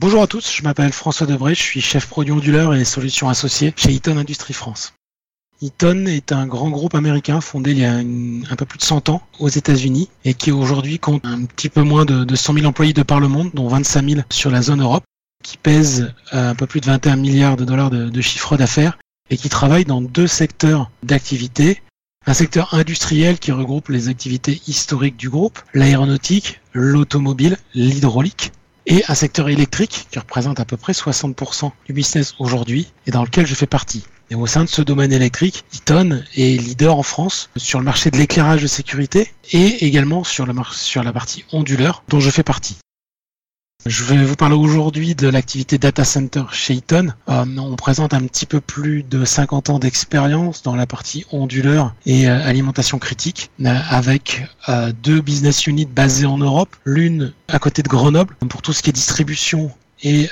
Bonjour à tous, je m'appelle François Debré, je suis chef produit onduleur et solutions associées chez Eaton Industrie France. Eaton est un grand groupe américain fondé il y a un peu plus de 100 ans aux États-Unis et qui aujourd'hui compte un petit peu moins de, 100 000 employés de par le monde, dont 25 000 sur la zone Europe, qui pèse un peu plus de 21 milliards de dollars de, de chiffre d'affaires et qui travaille dans deux secteurs d'activité. Un secteur industriel qui regroupe les activités historiques du groupe, l'aéronautique, l'automobile, l'hydraulique, et un secteur électrique qui représente à peu près 60% du business aujourd'hui et dans lequel je fais partie. Et au sein de ce domaine électrique, Eaton est leader en France sur le marché de l'éclairage de sécurité et également sur, sur la partie onduleur dont je fais partie. Je vais vous parler aujourd'hui de l'activité data center chez Eaton. Euh, on présente un petit peu plus de 50 ans d'expérience dans la partie onduleur et euh, alimentation critique, euh, avec deux business units basées en Europe, l'une à côté de Grenoble pour tout ce qui est distribution et,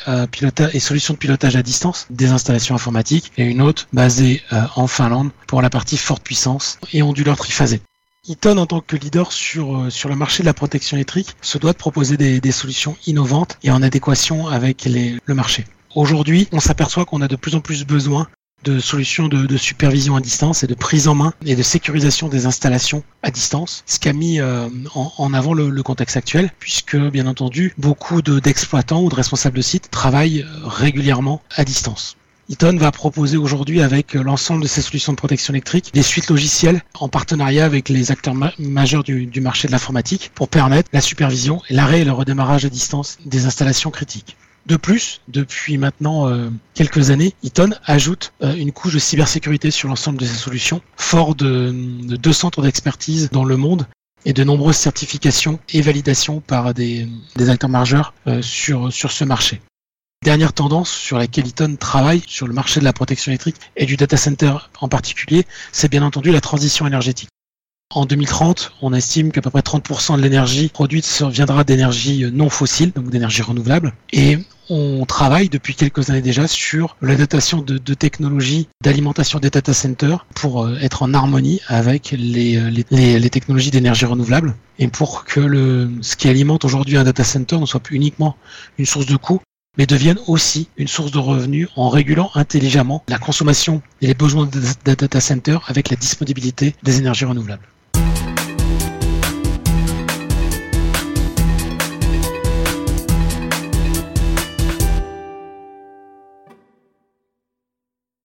et solutions de pilotage à distance des installations informatiques, et une autre basée en Finlande pour la partie forte puissance et onduleur triphasé. Eaton, en tant que leader sur, euh, sur le marché de la protection électrique, se doit de proposer des, solutions innovantes et en adéquation avec le marché. Aujourd'hui, on s'aperçoit qu'on a de plus en plus besoin de solutions de, supervision à distance et de prise en main et de sécurisation des installations à distance, ce qui a mis euh, en, avant le, contexte actuel, puisque bien entendu, beaucoup d'exploitants ou de responsables de sites travaillent euh, régulièrement à distance. Eaton va proposer aujourd'hui avec euh, l'ensemble de ses solutions de protection électrique des suites logicielles en partenariat avec les acteurs majeurs du, marché de l'informatique pour permettre la supervision, l'arrêt et le redémarrage à distance des installations critiques. De plus, depuis maintenant euh, quelques années, Eaton ajoute euh, une couche de cybersécurité sur l'ensemble de ses solutions, fort de, deux centres d'expertise dans le monde et de nombreuses certifications et validations par des, acteurs majeurs sur, sur ce marché. Dernière tendance sur laquelle Eaton travaille sur le marché de la protection électrique et du data center en particulier, c'est bien entendu la transition énergétique. En 2030, on estime qu'à peu près 30% de l'énergie produite viendra d'énergie non fossile, donc d'énergie renouvelable. Et on travaille depuis quelques années déjà sur l'adaptation de, technologies d'alimentation des data centers pour euh, être en harmonie avec les, euh, les, les technologies d'énergie renouvelable et pour que le, ce qui alimente aujourd'hui un data center ne soit plus uniquement une source de coût, mais deviennent aussi une source de revenus en régulant intelligemment la consommation et les besoins des data centers avec la disponibilité des énergies renouvelables.